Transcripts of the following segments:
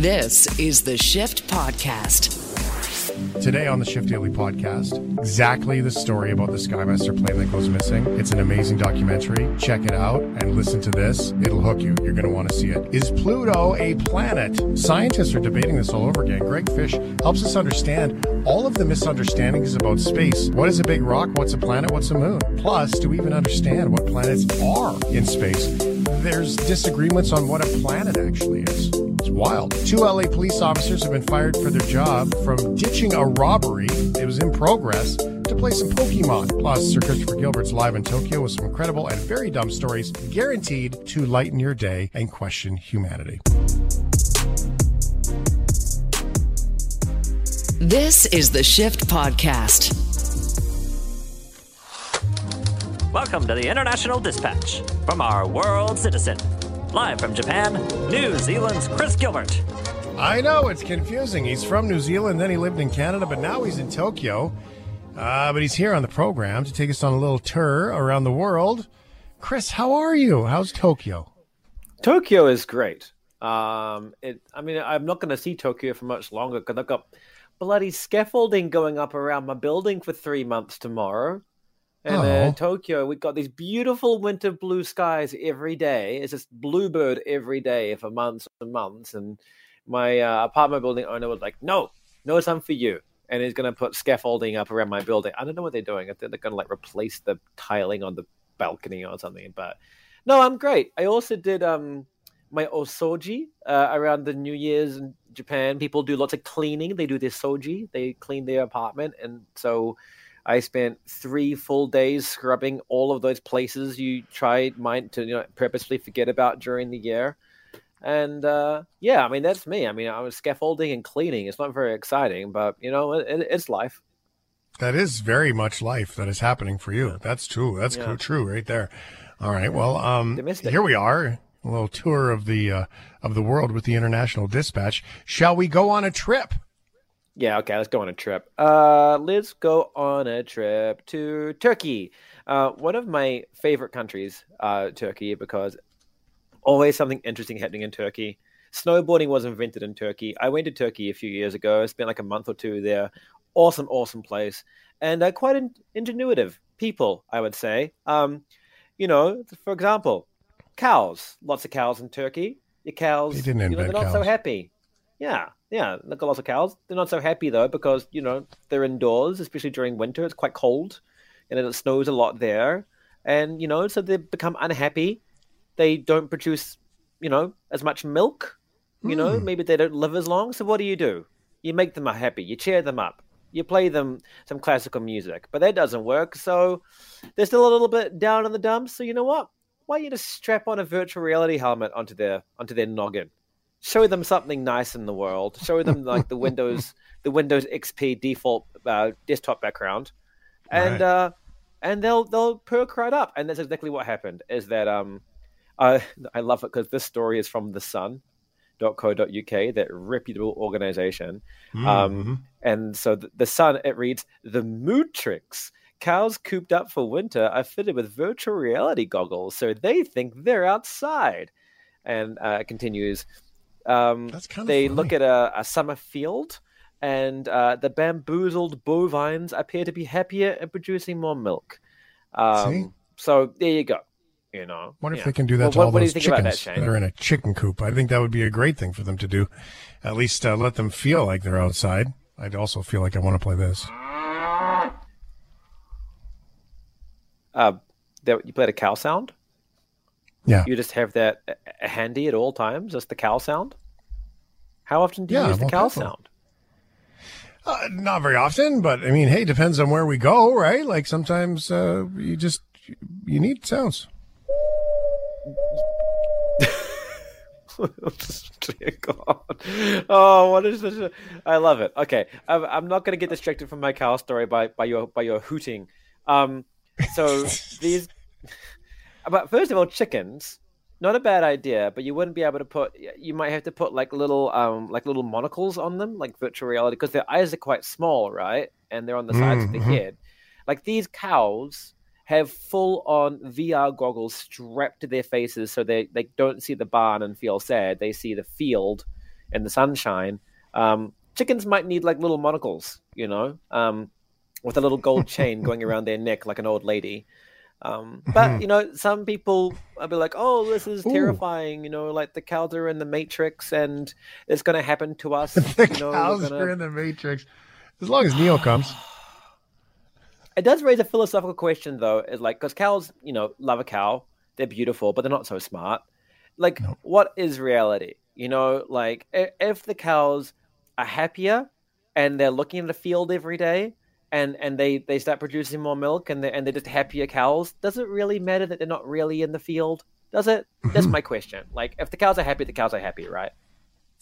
This is the Shift Podcast. Today on the Shift Daily podcast, exactly the story about the Skymaster plane that goes missing. It's an amazing documentary. Check it out and listen to this. It'll hook you. You're going to want to see it. Is Pluto a planet? Scientists are debating this all over again. Greg Fish helps us understand all of the misunderstandings about space. What is a big rock? What's a planet? What's a moon? Plus, do we even understand what planets are in space? There's disagreements on what a planet actually is. It's wild. Two LA police officers have been fired for their job from ditching a robbery. It was in progress to play some Pokemon. Plus, Sir Christopher Gilbert's live in Tokyo with some incredible and very dumb stories guaranteed to lighten your day and question humanity. This is the Shift Podcast. Welcome to the International Dispatch from our world citizen. Live from Japan, New Zealand's Chris Gilbert. I know it's confusing. He's from New Zealand, then he lived in Canada, but now he's in Tokyo. Uh, but he's here on the program to take us on a little tour around the world. Chris, how are you? How's Tokyo? Tokyo is great. Um, it, I mean, I'm not going to see Tokyo for much longer because I've got bloody scaffolding going up around my building for three months tomorrow. And Oh. uh, Tokyo, we've got these beautiful winter blue skies every day. It's just bluebird every day for months and months. And my uh, apartment building owner was like, "No, no, time for you." And he's going to put scaffolding up around my building. I don't know what they're doing. I think they're going to like replace the tiling on the balcony or something. But no, I'm great. I also did um my osoji uh, around the New Year's in Japan. People do lots of cleaning. They do their soji. They clean their apartment, and so I spent three full days scrubbing all of those places you tried might to you know purposely forget about during the year. And uh, yeah, I mean that's me. I mean I was scaffolding and cleaning. It's not very exciting, but you know it, it, it's life. That is very much life that is happening for you. That's true. That's Yeah. true right there. All right. Well, um, here we are. A little tour of the uh, of the world with the International Dispatch. Shall we go on a trip? Yeah, okay, let's go on a trip. Uh, let's go on a trip to Turkey. Uh, one of my favorite countries, uh, Turkey, because always something interesting happening in Turkey. Snowboarding was invented in Turkey. I went to Turkey a few years ago. I spent like a month or two there. Awesome, awesome place, and uh, quite in- ingenuitive people, I would say. Um, you know, for example, cows. Lots of cows in Turkey. Your cows, They didn't you know, they're invent not so happy. Yeah, yeah. Look at lots of cows. They're not so happy though because you know they're indoors, especially during winter. It's quite cold, and it snows a lot there, and you know, so they become unhappy. They don't produce, you know, as much milk. You know, Hmm. maybe they don't live as long. So what do you do? You make them happy. You cheer them up. You play them some classical music, but that doesn't work. So they're still a little bit down in the dumps. So you know what? Why don't you just strap on a virtual reality helmet onto their onto their noggin? Show them something nice in the world. Show them like the Windows the Windows XP default uh, desktop background, and Right. uh, and they'll they'll perk right up. And that's exactly what happened. Is that um, I I love it because this story is from the Sun. .co.uk, that reputable organization. Mhm. Um, and so the, the Sun, it reads, The Mootrix. Cows cooped up for winter are fitted with virtual reality goggles, so they think they're outside. And uh, it continues, um, That's they funny. look at a, a summer field, and uh, the bamboozled bovines appear to be happier and producing more milk. Um, so there you go. You know, Wonder if they can do that Well, to what, all what those about that, chickens that are in a chicken coop. I think that would be a great thing for them to do. At least uh, let them feel like they're outside. I'd also feel like I want to play this. Uh, that you played a cow sound. Yeah. You just have that handy at all times, just the cow sound. How often do you Yeah, use the well, cow definitely. sound? Uh, not very often, but I mean, hey, depends on where we go, right? Like sometimes uh, you just you need sounds. God. Oh, what is this? I love it. Okay, I'm, I'm not going to get distracted from my cow story by, by your by your hooting. Um, so these, but first of all, chickens, not a bad idea, but you wouldn't be able to put. You might have to put like little um like little monocles on them, like virtual reality, because their eyes are quite small, right? And they're on the sides of the Mhm. head. Like these cows have full on VR goggles strapped to their faces so they, they don't see the barn and feel sad. They see the field and the sunshine. Um, chickens might need like little monocles, you know, um, with a little gold chain going around their neck like an old lady. Um, but you know, some people will be like, "Oh, this is Ooh. terrifying," you know, like the cows are in the Matrix, and it's going to happen to us. the you know, cows gonna- are in the Matrix. As long as Neo comes. It does raise a philosophical question, though. Is like because cows, you know, love a cow. They're beautiful, but they're not so smart. Like, what is reality? You know, like if the cows are happier and they're looking at the field every day, and and they they start producing more milk, and they and they're just happier cows. Does it really matter that they're not really in the field? Does it? That's my question. Like, if the cows are happy, the cows are happy, right?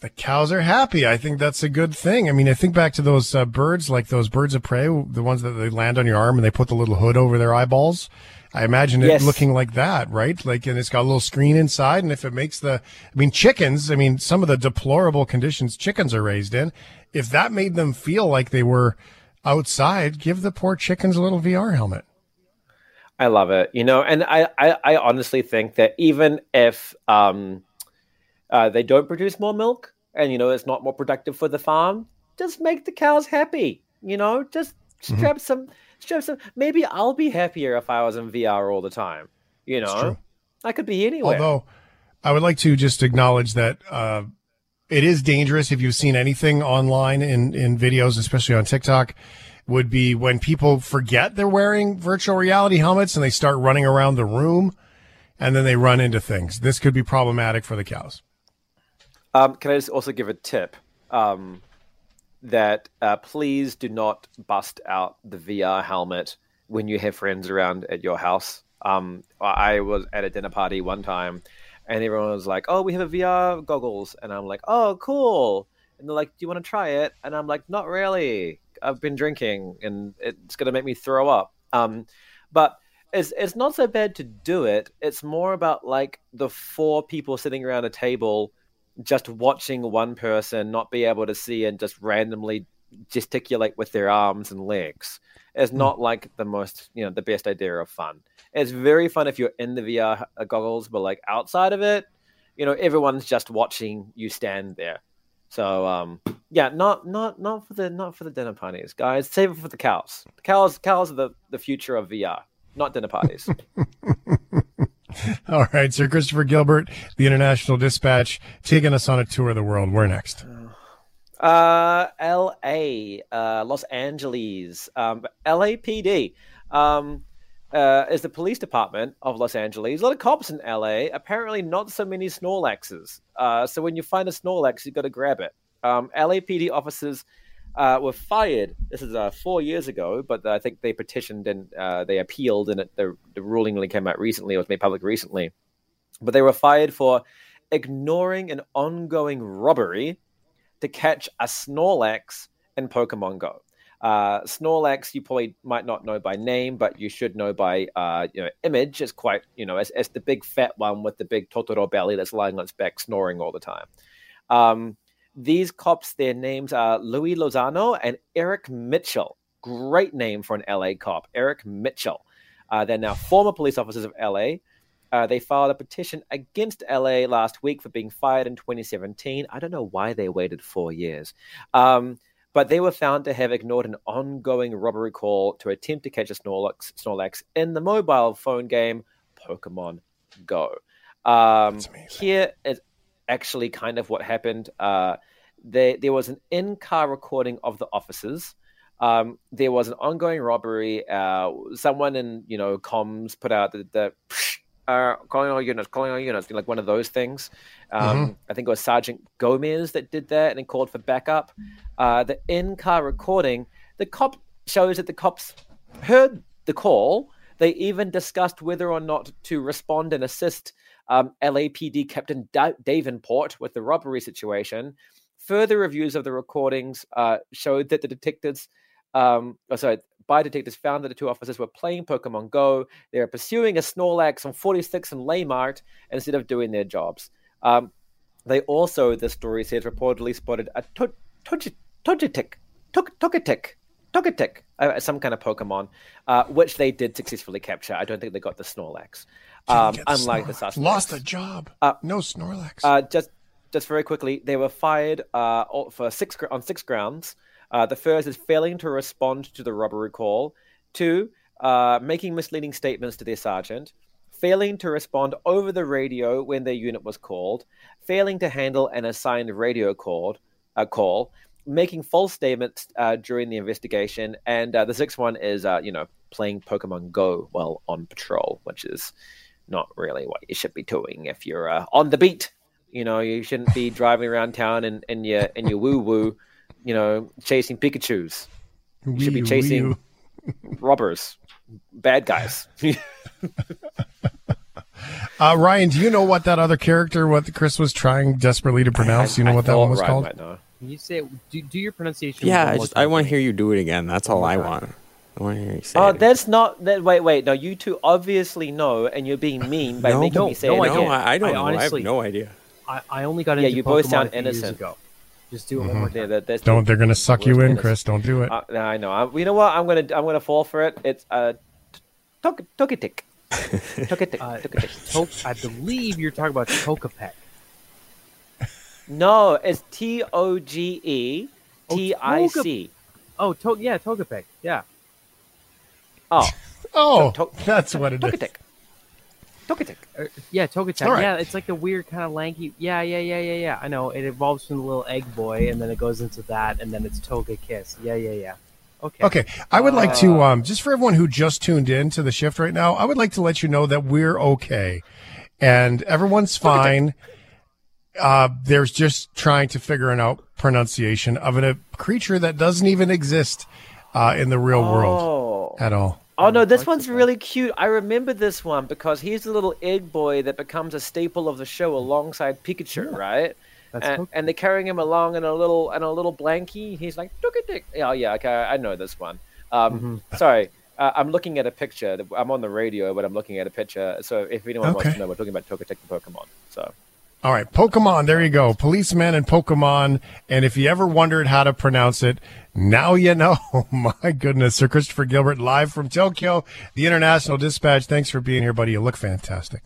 The cows are happy. I think that's a good thing. I mean, I think back to those uh, birds, like those birds of prey, the ones that they land on your arm and they put the little hood over their eyeballs. I imagine it Yes. looking like that, right? Like, and it's got a little screen inside. And if it makes the, I mean, chickens, I mean, some of the deplorable conditions chickens are raised in, if that made them feel like they were outside, give the poor chickens a little VR helmet. I love it. You know, and I, I, I honestly think that even if um, uh, they don't produce more milk and, you know, it's not more productive for the farm, just make the cows happy. You know, just strap some, strap some. Maybe I'll be happier if I was in VR all the time. You know. I could be anywhere. Although I would like to just acknowledge that uh, it is dangerous if you've seen anything online in, in videos, especially on TikTok, would be when people forget they're wearing virtual reality helmets and they start running around the room and then they run into things. This could be problematic for the cows. Um, can I just also give a tip? Um, that uh, please do not bust out the VR helmet when you have friends around at your house. Um, I was at a dinner party one time, and everyone was like, "Oh, we have a VR goggles," and I'm like, "Oh, cool." And they're like, "Do you want to try it?" And I'm like, "Not really. I've been drinking, and it's gonna make me throw up." Um, but it's it's not so bad to do it. It's more about like the four people sitting around a table just watching one person not be able to see and just randomly gesticulate with their arms and legs is not like the most you know the best idea of fun it's very fun if you're in the vr goggles but like outside of it you know everyone's just watching you stand there so um yeah not not not for the not for the dinner parties guys save it for the cows the cows cows are the the future of vr not dinner parties All right, Sir Christopher Gilbert, the International Dispatch, taking us on a tour of the world. Where next? Uh, L.A., uh, Los Angeles, um, LAPD, um, uh, is the police department of Los Angeles. A lot of cops in L.A. Apparently, not so many Snorlaxes. Uh, so when you find a Snorlax, you've got to grab it. Um, LAPD officers uh, were fired. This is uh, four years ago, but I think they petitioned and uh, they appealed, and it, the, the ruling only came out recently. It was made public recently, but they were fired for ignoring an ongoing robbery to catch a Snorlax in Pokemon Go. Uh, Snorlax, you probably might not know by name, but you should know by uh, you know image. It's quite you know as, the big fat one with the big Totoro belly that's lying on its back snoring all the time. Um, these cops, their names are Louis Lozano and Eric Mitchell. Great name for an LA cop, Eric Mitchell. Uh, they're now former police officers of LA. Uh, they filed a petition against LA last week for being fired in 2017. I don't know why they waited four years. Um, but they were found to have ignored an ongoing robbery call to attempt to catch a Snorlax, Snorlax in the mobile phone game Pokemon Go. Um, here is actually kind of what happened. Uh, they, there was an in-car recording of the officers. Um, there was an ongoing robbery. Uh, someone in you know comms put out the, the uh, calling all units, calling all units, like one of those things. Um, I think it was Sergeant Gomez that did that and then called for backup. Uh, the in-car recording, the cop shows that the cops heard the call. They even discussed whether or not to respond and assist um, LAPD Captain da- Davenport with the robbery situation. Further reviews of the recordings uh, showed that the detectives, um, oh, sorry, detectives found that the two officers were playing Pokemon Go. They were pursuing a Snorlax on 46 and Leimert instead of doing their jobs. Um, they also, the story says, reportedly spotted a to- Togetic, Togetic, Togetic, Togetic, uh, some kind of Pokemon, uh, which they did successfully capture. I don't think they got the Snorlax. Um, the unlike the Snorlax. Lost a job. Uh, no Snorlax. Uh, just just very quickly, they were fired uh, for six on six grounds. Uh, the first is failing to respond to the robbery call. Two, uh, making misleading statements to their sergeant. Failing to respond over the radio when their unit was called. Failing to handle an assigned radio call. Call making false statements uh, during the investigation. And uh, the sixth one is, uh, you know, playing Pokemon Go while on patrol, which is not really what you should be doing if you're on the beat. You know, you shouldn't be driving around town in, in your in your woo woo, you know, chasing Pikachu's. You should be chasing robbers, bad guys. uh, Ryan, do you know what that other character, what Chris was trying desperately to pronounce? I, you know I what that one was Ryan called? might. Can you say do, do your pronunciation? Yeah, I just I want to hear you do it again. That's all I want. I want to hear you say Oh, it. that's not that. Wait, wait. No, you two obviously know, and you're being mean by no, making no, me say no, it I no, again. I, I don't I know. honestly- I have no idea. I, I only got Yeah, into you both sound a few years innocent. ago. Just do it one more Yeah, time. that, that's Don't they're going to suck you in. Chris? Don't do it. Uh, I know. I, you know what? I'm gonna I'm gonna fall for it. It's uh, Tok- Togetic. Togetic. Uh, Togetic. To- I believe you're talking about Togepi. No, it's T O G E T I C. Oh, to- yeah, Togepi. Yeah. Oh, Oh, To- that's what it is. Togetic. Togetic. Uh, yeah, Togepi. All right. Yeah, it's like the weird kind of lanky. Yeah, yeah, yeah, yeah, yeah. I know. It evolves from the little egg boy, and then it goes into that, and then it's Toga Kiss. Yeah, yeah, yeah. Okay. Okay, I would like Uh, to um, just for everyone who just tuned in to the shift right now, I would like to let you know that we're okay, and everyone's fine. Uh, there's just trying to figure out pronunciation of a creature that doesn't even exist uh, in the real world Oh. at all. Oh no, this one's really cute. I remember this one because he's the little egg boy that becomes a staple of the show alongside Pikachu, right? That's And, and they're carrying him along in a little in a little blankie. He's like, Togetic. Oh yeah, okay, I know this one. Um, Sorry, uh, I'm looking at a picture. I'm on the radio, but I'm looking at a picture. So if anyone wants to know, we're talking about Togetic the Pokemon. So All right, Pokemon. There you go, policeman and Pokemon. And if you ever wondered how to pronounce it, now you know. My goodness, Sir Christopher Gilbert, live from Tokyo, the International Dispatch. Thanks for being here, buddy. You look fantastic.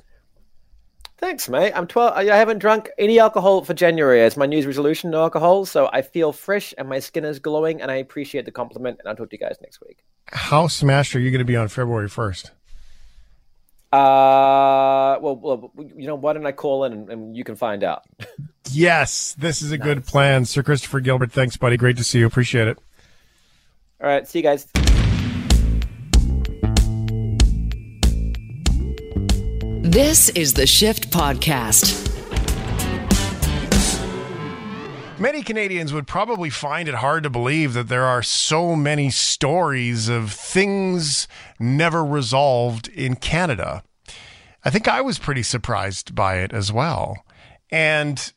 thanks, mate. I'm 12. I haven't drunk any alcohol for January as my New Year's resolution, no alcohol. So I feel fresh and my skin is glowing, and I appreciate the compliment. And I'll talk to you guys next week. How smashed are you going to be on February first? Uh, well, well, you know, why don't I call in and, and you can find out? Yes, this is a good plan, Sir Christopher Gilbert. Thanks, buddy. Great to see you. Appreciate it. All right, see you guys. This is the Shift Podcast. Many Canadians would probably find it hard to believe that there are so many stories of things never resolved in Canada. I think I was pretty surprised by it as well. And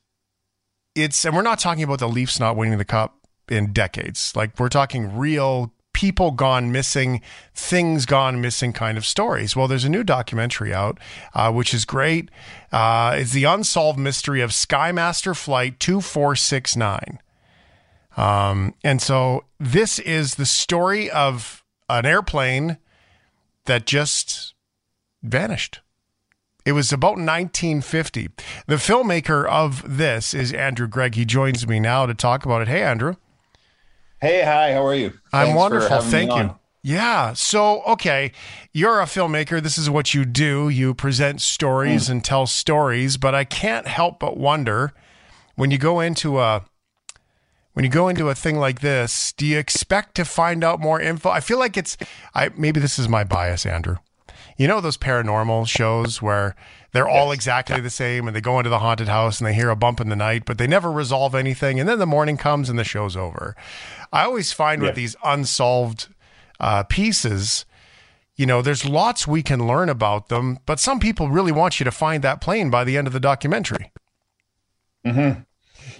it's, and we're not talking about the Leafs not winning the cup in decades. Like we're talking real people gone missing, things gone missing kind of stories. Well, there's a new documentary out, uh, which is great. Uh, it's the unsolved mystery of Skymaster Flight 2469. Um, and so this is the story of an airplane that just vanished. It was about 1950. The filmmaker of this is Andrew Gregg. He joins me now to talk about it. Hey, Andrew. Hey, hi, how are you? I'm Thanks wonderful. Thank you. on. Yeah. So, okay, you're a filmmaker. This is what you do. You present stories hmm. and tell stories, but I can't help but wonder when you go into a when you go into a thing like this, do you expect to find out more info? I feel like it's I maybe this is my bias, Andrew. You know those paranormal shows where they're all exactly the same and they go into the haunted house and they hear a bump in the night, but they never resolve anything. And then the morning comes and the show's over. I always find with these unsolved uh, pieces, you know, there's lots we can learn about them, but some people really want you to find that plane by the end of the documentary.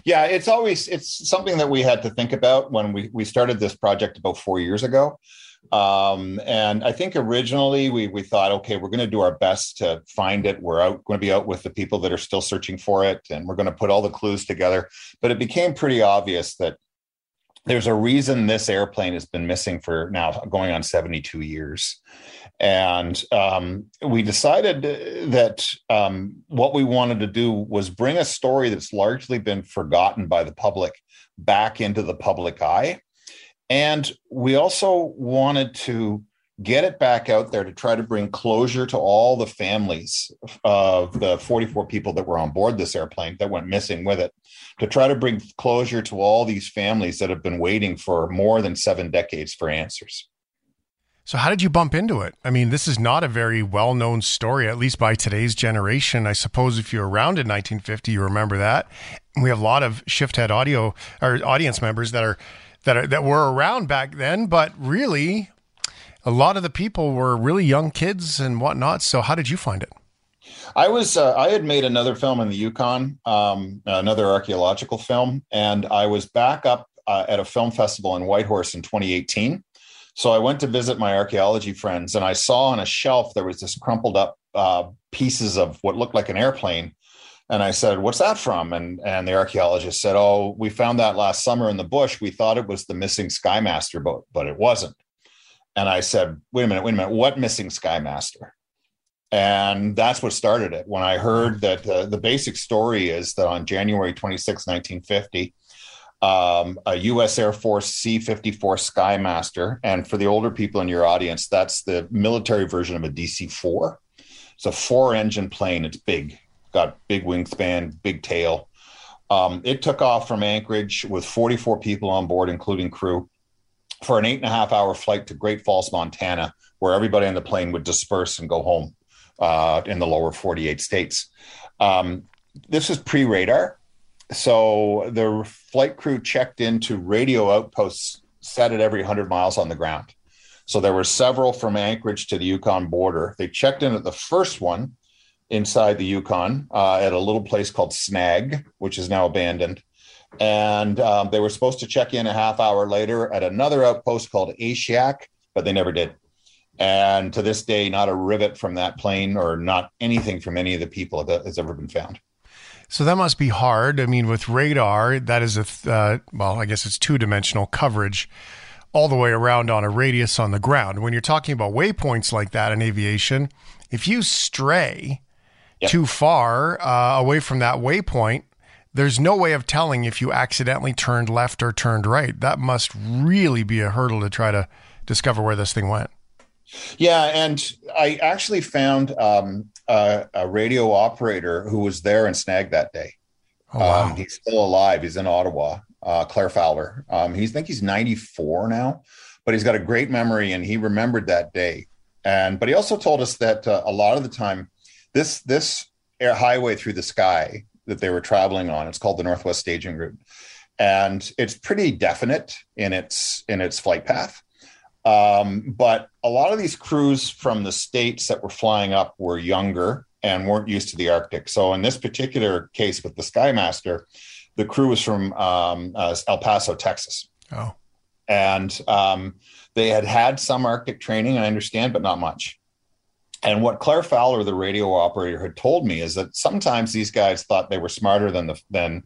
Yeah, it's always it's something that we had to think about when we we started this project about four years ago. Um, and I think originally we we thought, okay, we're going to do our best to find it. We're out going to be out with the people that are still searching for it, and we're going to put all the clues together. But it became pretty obvious that there's a reason this airplane has been missing for now going on 72 years. And um, we decided that um, what we wanted to do was bring a story that's largely been forgotten by the public back into the public eye. And we also wanted to get it back out there to try to bring closure to all the families of the 44 people that were on board this airplane that went missing with it, to try to bring closure to all these families that have been waiting for more than seven decades for answers. So, how did you bump into it? I mean, this is not a very well known story, at least by today's generation. I suppose if you're around in 1950, you remember that. We have a lot of Shifthead audio or audience members that are that are that were around back then, but really, a lot of the people were really young kids and whatnot. So, how did you find it? I was uh, I had made another film in the Yukon, um, another archaeological film, and I was back up uh, at a film festival in Whitehorse in 2018 so I went to visit my archaeology friends, and I saw on a shelf there was this crumpled up uh, pieces of what looked like an airplane. And I said, "What's that from?" And and the archaeologist said, "Oh, we found that last summer in the bush. We thought it was the missing Skymaster boat, but it wasn't." And I said, "Wait a minute, wait a minute. What missing Skymaster?" And that's what started it. When I heard that uh, the basic story is that on January 26, 1950, um, a U.S. Air Force C 54 Skymaster. And for the older people in your audience, that's the military version of a DC 4. It's a four engine plane. It's big, got big wingspan, big tail. Um, it took off from Anchorage with 44 people on board, including crew, for an eight and a half hour flight to Great Falls, Montana, where everybody on the plane would disperse and go home uh, in the lower 48 states. Um, this is pre radar so the flight crew checked into radio outposts set at every 100 miles on the ground. So there were several from Anchorage to the Yukon border. They checked in at the first one inside the Yukon uh, at a little place called Snag, which is now abandoned. And um, they were supposed to check in a half hour later at another outpost called Aishihik, but they never did. And to this day, not a rivet from that plane or not anything from any of the people that has ever been found. So that must be hard. I mean, with radar, that is a uh, well, I guess it's two dimensional coverage all the way around on a radius on the ground. When you're talking about waypoints like that in aviation, if you stray yep. too far uh, away from that waypoint, there's no way of telling if you accidentally turned left or turned right. That must really be a hurdle to try to discover where this thing went. Yeah, and I actually found um, a, a, radio operator who was there and snagged that day. Oh, wow. um, he's still alive. He's in Ottawa. Uh, Claire Fowler. Um, he's I think he's 94 now, but he's got a great memory and he remembered that day. And but he also told us that uh, a lot of the time, this this air highway through the sky that they were traveling on, it's called the Northwest Staging Route, and it's pretty definite in its in its flight path. Um, but a lot of these crews from the states that were flying up were younger and weren't used to the Arctic. So in this particular case with the Skymaster, the crew was from um, uh, El Paso, Texas. Oh, and um, they had had some Arctic training, I understand, but not much. And what Claire Fowler, the radio operator, had told me is that sometimes these guys thought they were smarter than the than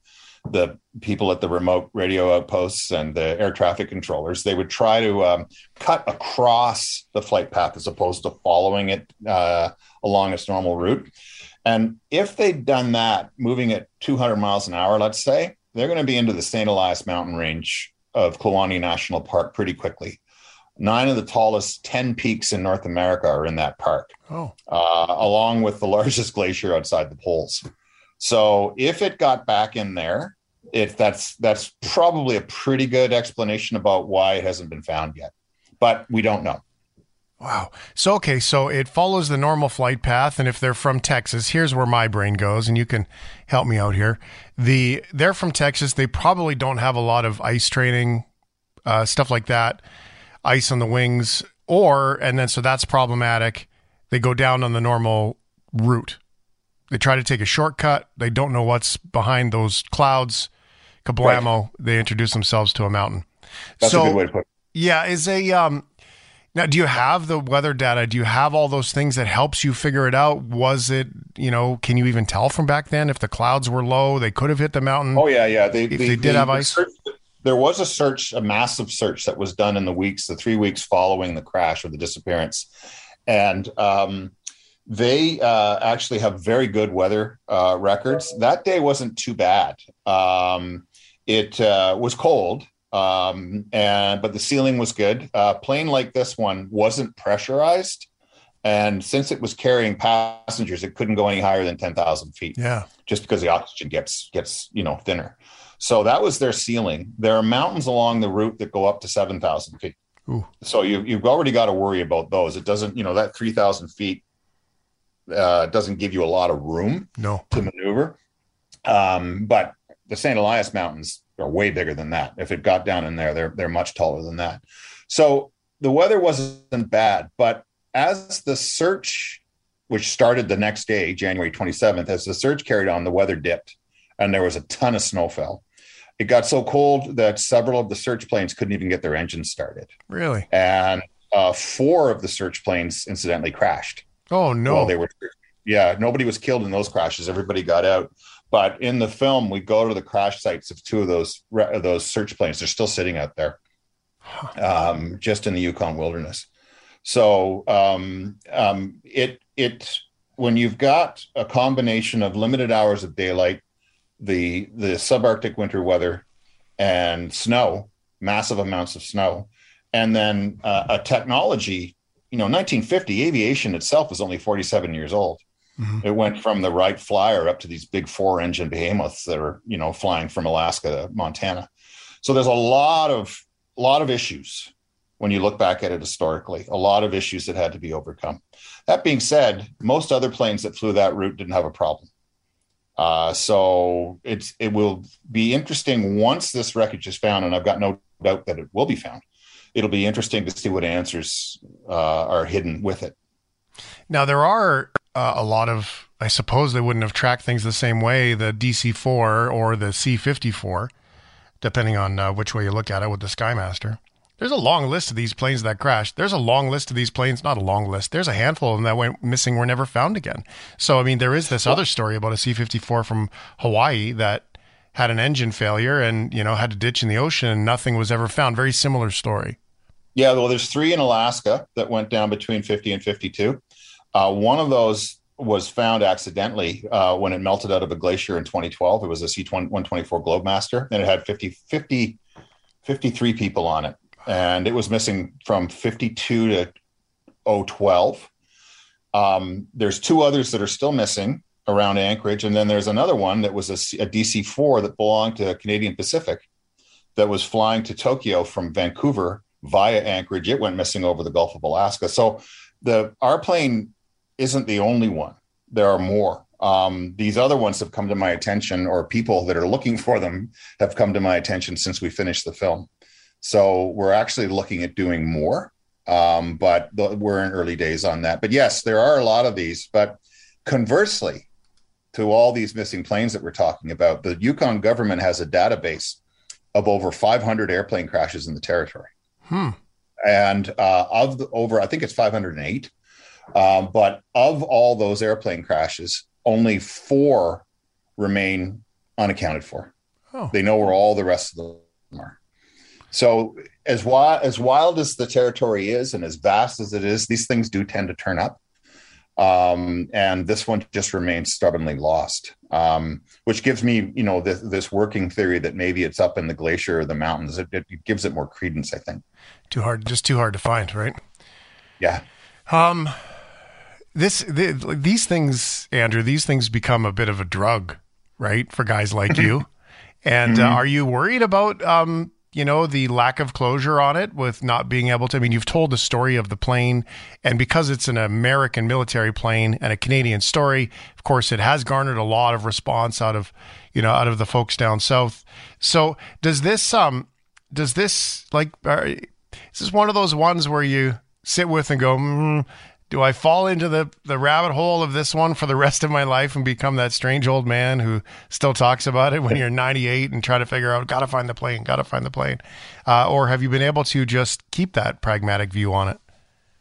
the people at the remote radio outposts and the air traffic controllers, they would try to um, cut across the flight path as opposed to following it uh, along its normal route. And if they'd done that, moving at 200 miles an hour, let's say, they're going to be into the St. Elias mountain range of Kluane National Park pretty quickly. Nine of the tallest 10 peaks in North America are in that park, oh. uh, along with the largest glacier outside the poles. So if it got back in there, if that's that's probably a pretty good explanation about why it hasn't been found yet. But we don't know. Wow. So okay, so it follows the normal flight path and if they're from Texas, here's where my brain goes and you can help me out here. The they're from Texas, they probably don't have a lot of ice training uh, stuff like that. Ice on the wings or and then so that's problematic. They go down on the normal route they try to take a shortcut. They don't know what's behind those clouds. Kablamo, right. they introduce themselves to a mountain. That's so, a good way to put it. Yeah, is a um now do you have the weather data? Do you have all those things that helps you figure it out? Was it, you know, can you even tell from back then if the clouds were low, they could have hit the mountain? Oh yeah, yeah. They, if they, they did have ice. There was a search, a massive search that was done in the weeks, the three weeks following the crash or the disappearance, and um, they uh, actually have very good weather uh, records. That day wasn't too bad. Um, it uh, was cold, um, and but the ceiling was good. A plane like this one wasn't pressurized, and since it was carrying passengers, it couldn't go any higher than ten thousand feet. Yeah. just because the oxygen gets gets you know thinner. So that was their ceiling. There are mountains along the route that go up to seven thousand feet. Ooh. So you you've already got to worry about those. It doesn't you know that three thousand feet uh, doesn't give you a lot of room No. to maneuver. Um, but the St. Elias Mountains are way bigger than that. If it got down in there, they're they're much taller than that. So the weather wasn't bad, but as the search, which started the next day, January 27th, as the search carried on, the weather dipped and there was a ton of snow fell. It got so cold that several of the search planes couldn't even get their engines started. Really? And uh, four of the search planes incidentally crashed Oh no. while they were yeah nobody was killed in those crashes everybody got out but in the film we go to the crash sites of two of those of those search planes they're still sitting out there um, just in the yukon wilderness so um, um, it it when you've got a combination of limited hours of daylight the the subarctic winter weather and snow massive amounts of snow. And then uh, a technology you know 1950 aviation itself was only 47 years old. Mhm. it went from the wright flyer up to these big four engine behemoths that are you know flying from alaska to montana. So there's a lot of lot of issues when you look back at it historically a lot of issues that had to be overcome. That being said most other planes that flew that route didn't have a problem uh, so it's it will be interesting once this wreckage is found and i've got no doubt that it will be found it'll be interesting to see what answers uh, are hidden with it Now there are uh, a lot of. I suppose they wouldn't have tracked things the same way. The DC-4 or the C-54, depending on uh, which way you look at it with the Skymaster. There's a long list of these planes that crashed. There's a long list of these planes, not a long list. There's a handful of them that went missing, were never found again. So I mean, there is this other story about a C-54 from Hawaii that had an engine failure and you know had to ditch in the ocean and nothing was ever found. Very similar story. Yeah, well, there's three in Alaska that went down between 50 and 52. Uh, one of those was found accidentally uh, when it melted out of a glacier in 2012. It was a C-124 Globemaster, and it had 50, 50, 53 people on it. And it was missing from 52 to 012. Um, there's two others that are still missing around Anchorage. And then there's another one that was a DC-4 that belonged to Canadian Pacific that was flying to Tokyo from Vancouver via Anchorage. It went missing over the Gulf of Alaska. So the our plane isn't the only one. There are more. Um, these other ones have come to my attention, or people that are looking for them have come to my attention since we finished the film. So we're actually looking at doing more, um, but the, we're in early days on that. But yes, there are a lot of these. But conversely, to all these missing planes that we're talking about, the Yukon government has a database of over 500 airplane crashes in the territory Hmm. and uh, of the over i think it's 508 um, but of all those airplane crashes only four remain unaccounted for Oh. they know where all the rest of them are so as wild as wild as the territory is and as vast as it is these things do tend to turn up. Um, and this one just remains stubbornly lost um, which gives me you know this, this working theory that maybe it's up in the glacier or the mountains. It, it gives it more credence i think. Too hard, just too hard to find, right? yeah. Um, this the, these things, Andrew, these things become a bit of a drug, right, for guys like you. And uh, are you worried about um, you know, the lack of closure on it with not being able to? I mean, you've told the story of the plane, and because it's an American military plane and a Canadian story, of course, it has garnered a lot of response out of you know out of the folks down south. So does this um does this like are, is this one of those ones where you sit with and go, mm, do I fall into the, the rabbit hole of this one for the rest of my life and become that strange old man who still talks about it when you're 98 and try to figure out, gotta find the plane, gotta find the plane? Uh, or have you been able to just keep that pragmatic view on it?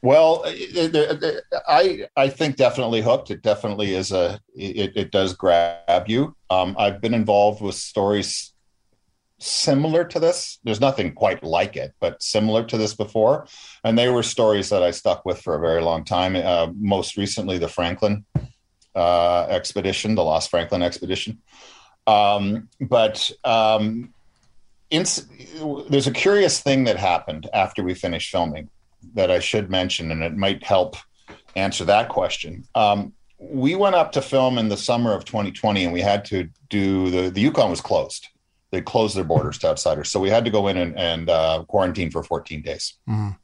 Well, it, it, it, I I think definitely hooked. It definitely is a it, it does grab you. Um, I've been involved with stories similar to this. There's nothing quite like it, but similar to this before. And they were stories that I stuck with for a very long time. Uh, most recently, the Franklin uh, expedition, the Lost Franklin expedition. Um, but um, in, there's a curious thing that happened after we finished filming that I should mention, and it might help answer that question. Um, we went up to film in the summer of 2020, and we had to do the the Yukon was closed. They closed their borders to outsiders, so we had to go in and, and uh, quarantine for 14 days. Mm.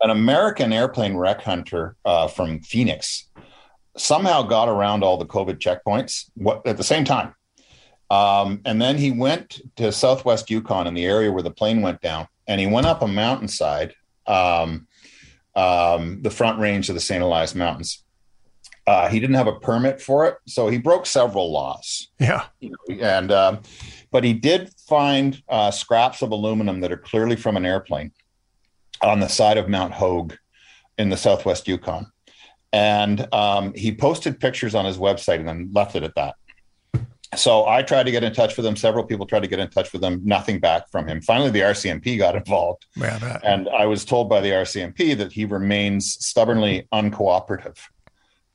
An American airplane wreck hunter uh, from Phoenix somehow got around all the COVID checkpoints what, at the same time. Um, and then he went to Southwest Yukon in the area where the plane went down, and he went up a mountainside, um, um, the front range of the St. Elias Mountains. Uh, he didn't have a permit for it, so he broke several laws. Yeah. And um, but he did find uh, scraps of aluminum that are clearly from an airplane on the side of Mount Hogue in the Southwest Yukon, and um, he posted pictures on his website and then left it at that. So I tried to get in touch with him. Several people tried to get in touch with him. Nothing back from him. Finally, the RCMP got involved, Yeah, and I was told by the RCMP that he remains stubbornly uncooperative.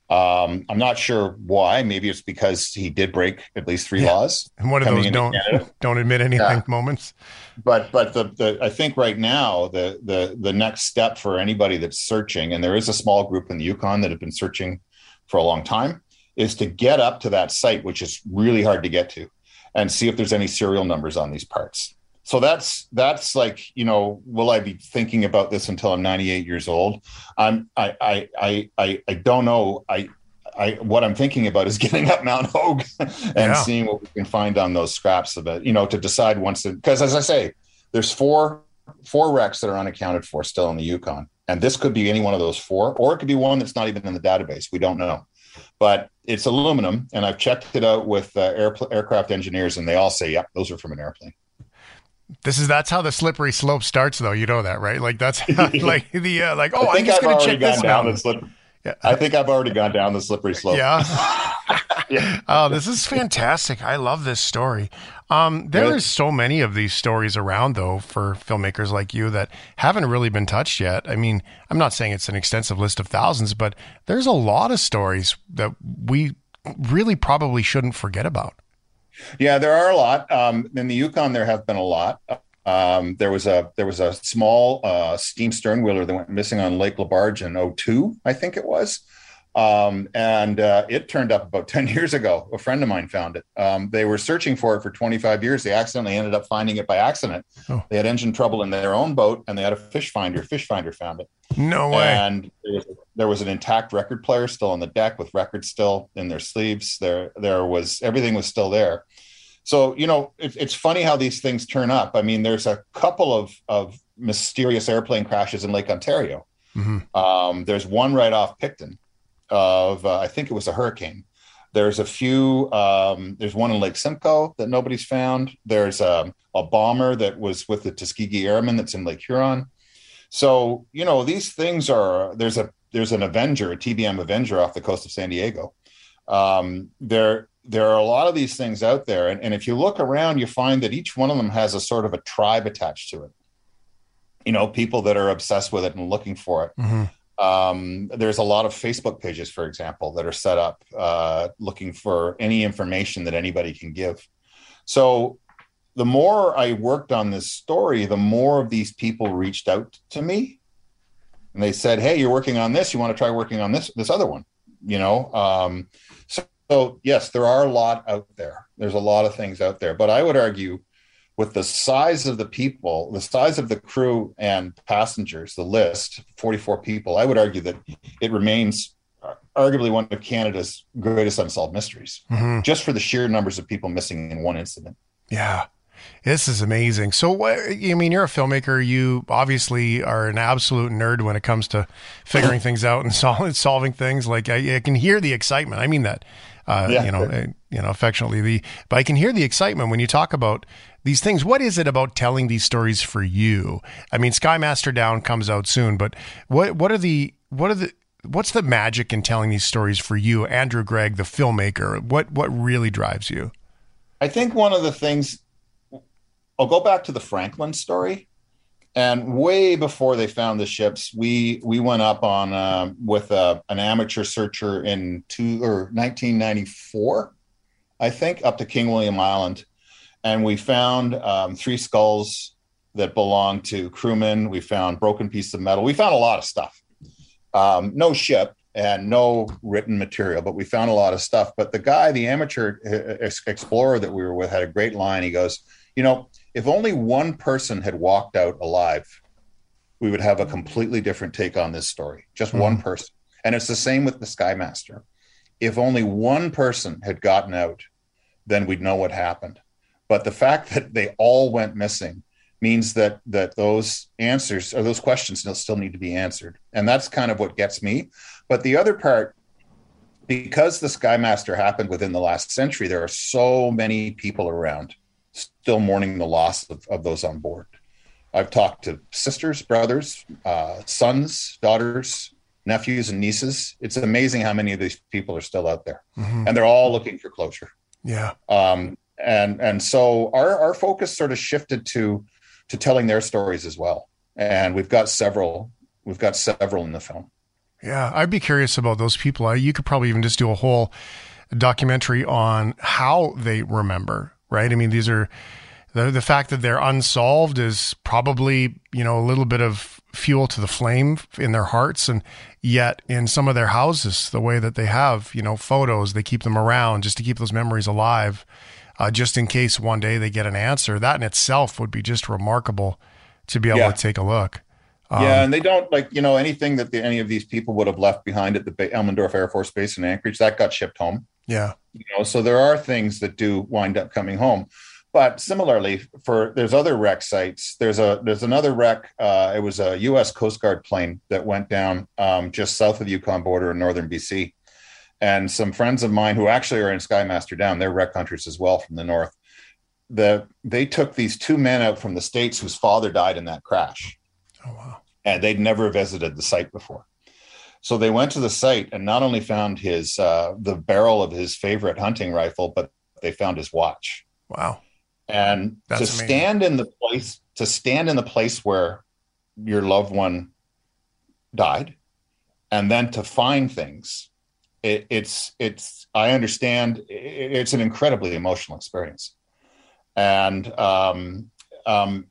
Um, I'm not sure why. Maybe it's because he did break at least three Yeah. laws. And one of those don't Canada. don't admit anything Yeah. moments. But but the, the I think right now the the the next step for anybody that's searching, and there is a small group in the Yukon that have been searching for a long time, is to get up to that site, which is really hard to get to, and see if there's any serial numbers on these parts. So that's that's like you know, will I be thinking about this until I'm 98 years old? I'm I I I I, I don't know. I I what I'm thinking about is getting up Mount Hogue and Yeah. seeing what we can find on those scraps of it. You know, to decide once because as I say, there's four four wrecks that are unaccounted for still in the Yukon, and this could be any one of those four, or it could be one that's not even in the database. We don't know, but it's aluminum, and I've checked it out with uh, air, aircraft engineers, and they all say, "Yep, those are from an airplane." This is that's how the slippery slope starts, though. You know that, right? Like that's like the uh, like. Oh, I I'm think just I've gonna already check gone this down out. the slip. Yeah. I think I've already gone down the slippery slope. Yeah. Yeah. Oh, this is fantastic. I love this story. Um, there is so many of these stories around, though, for filmmakers like you that haven't really been touched yet. I mean, I'm not saying it's an extensive list of thousands, but there's a lot of stories that we really probably shouldn't forget about. Yeah, there are a lot. Um, in the Yukon, there have been a lot. Um, there was a there was a small uh, steam stern wheeler that went missing on Lake Laberge in 02, I think it was. Um, and uh, it turned up about 10 years ago. A friend of mine found it. Um, they were searching for it for 25 years. They accidentally ended up finding it by accident. Oh. They had engine trouble in their own boat and they had a fish finder. Fish finder found it. No way. And there was, an intact record player still on the deck with records still in their sleeves. There, there was everything was still there. So you know, it, it's funny how these things turn up. I mean, there's a couple of of mysterious airplane crashes in Lake Ontario. Mhm. Um, there's one right off Picton of uh, I think it was a hurricane. There's a few. Um, there's one in Lake Simcoe that nobody's found. There's a, a bomber that was with the Tuskegee Airmen that's in Lake Huron. So you know these things are. There's a there's an Avenger, a TBM Avenger off the coast of San Diego. Um, there there are a lot of these things out there, and, and if you look around, you find that each one of them has a sort of a tribe attached to it. You know, people that are obsessed with it and looking for it. Mhm. Um, there's a lot of Facebook pages, for example, that are set up uh, looking for any information that anybody can give. So the more I worked on this story, the more of these people reached out to me, and they said, "Hey, you're working on this. You want to try working on this this other one?" You know. Um, so, so yes, there are a lot out there. There's a lot of things out there, but I would argue with the size of the people, the size of the crew and passengers, the list, 44 people, I would argue that it remains arguably one of Canada's greatest unsolved mysteries, Mhm. just for the sheer numbers of people missing in one incident. Yeah. This is amazing. So, what, I mean, you're a filmmaker. You obviously are an absolute nerd when it comes to figuring things out and sol- solving things. Like I, I can hear the excitement. I mean that, uh, Yeah, you know, uh, you know, affectionately. The but I can hear the excitement when you talk about these things. What is it about telling these stories for you? I mean, Skymaster Down comes out soon, but what what are the what are the what's the magic in telling these stories for you, Andrew Gregg, the filmmaker? What what really drives you? I think one of the things I'll go back to the Franklin story. And way before they found the ships, we we went up on uh, with uh, an amateur searcher in two or 1994, I think, up to King William Island, and we found um, three skulls that belonged to crewmen. We found broken pieces of metal. We found a lot of stuff. Um, no ship and no written material, but we found a lot of stuff. But the guy, the amateur uh, explorer that we were with, had a great line. He goes, "You know." If only one person had walked out alive, we would have a completely different take on this story. Just mm-hmm. one person. And it's the same with the Skymaster. If only one person had gotten out, then we'd know what happened. But the fact that they all went missing means that that those answers or those questions still, still need to be answered. And that's kind of what gets me. But the other part, because the Skymaster happened within the last century, there are so many people around still mourning the loss of, of those on board. I've talked to sisters, brothers, uh, sons, daughters, nephews, and nieces. It's amazing how many of these people are still out there, mm-hmm. and they're all looking for closure. Yeah. Um, and and so our our focus sort of shifted to to telling their stories as well, and we've got several. We've got several in the film. Yeah, I'd be curious about those people. You could probably even just do a whole documentary on how they remember right? I mean, these are the the fact that they're unsolved is probably you know a little bit of fuel to the flame in their hearts, and yet in some of their houses, the way that they have you know photos, they keep them around just to keep those memories alive, uh, just in case one day they get an answer. That in itself would be just remarkable to be able yeah. to take a look. Um, yeah, and they don't like you know anything that the, any of these people would have left behind at the Elmendorf Air Force Base in Anchorage that got shipped home. Yeah. You know, so there are things that do wind up coming home. But similarly, for there's other wreck sites. There's a there's another wreck. Uh, it was a U.S. Coast Guard plane that went down um, just south of the Yukon border in northern BC, and some friends of mine who actually are in Skymaster Down, they're wreck hunters as well from the north. The they took these two men out from the states whose father died in that crash. Oh wow! And they'd never visited the site before. So they went to the site and not only found his uh, the barrel of his favorite hunting rifle, but they found his watch. Wow! And That's to amazing. stand in the place to stand in the place where your loved one died, and then to find things, it, it's it's I understand it, it's an incredibly emotional experience, and um, um,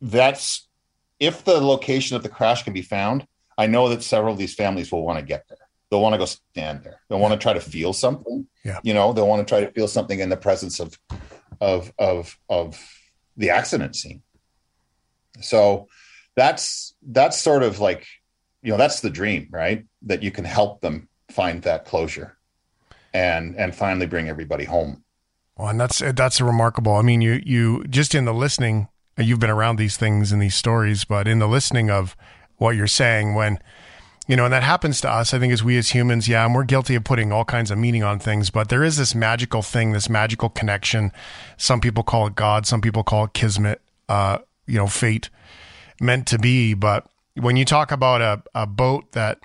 that's if the location of the crash can be found I know that several of these families will want to get there. They'll want to go stand there. They'll want to try to feel something. Yeah. You know, they'll want to try to feel something in the presence of of of of the accident scene. So that's that's sort of like, you know, that's the dream, right? That you can help them find that closure and and finally bring everybody home. Well, and that's that's remarkable. I mean, you you just in the listening, you've been around these things and these stories, but in the listening of what you're saying when you know, and that happens to us. I think as we as humans, yeah, and we're guilty of putting all kinds of meaning on things, but there is this magical thing, this magical connection. Some people call it God, some people call it kismet, uh, you know, fate meant to be. But when you talk about a, a boat that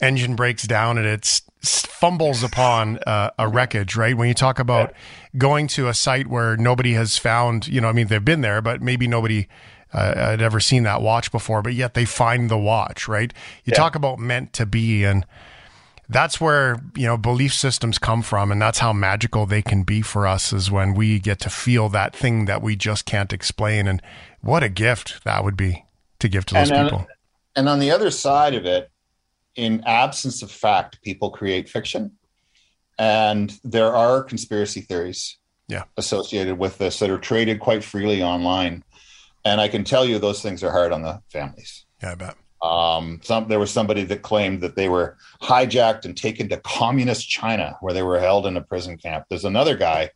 engine breaks down and it fumbles upon uh, a wreckage, right? When you talk about going to a site where nobody has found, you know, I mean, they've been there, but maybe nobody uh, I'd ever seen that watch before, but yet they find the watch, right? You yeah. talk about meant to be, and that's where, you know, belief systems come from. And that's how magical they can be for us is when we get to feel that thing that we just can't explain. And what a gift that would be to give to those and, people. And on the other side of it, in absence of fact, people create fiction. And there are conspiracy theories yeah. associated with this that are traded quite freely online and I can tell you those things are hard on the families. Yeah, I bet. Um, some there was somebody that claimed that they were hijacked and taken to communist China, where they were held in a prison camp. There's another guy,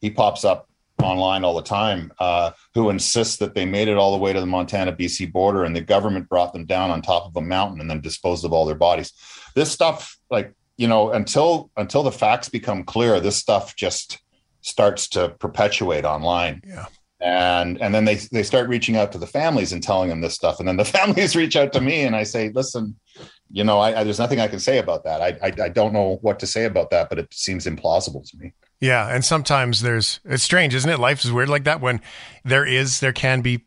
he pops up online all the time, uh, who insists that they made it all the way to the Montana BC border, and the government brought them down on top of a mountain and then disposed of all their bodies. This stuff, like you know, until until the facts become clear, this stuff just starts to perpetuate online. Yeah and and then they they start reaching out to the families and telling them this stuff and then the families reach out to me and i say listen you know, I, I, there's nothing I can say about that. I, I I don't know what to say about that, but it seems implausible to me. Yeah, and sometimes there's it's strange, isn't it? Life is weird like that when there is there can be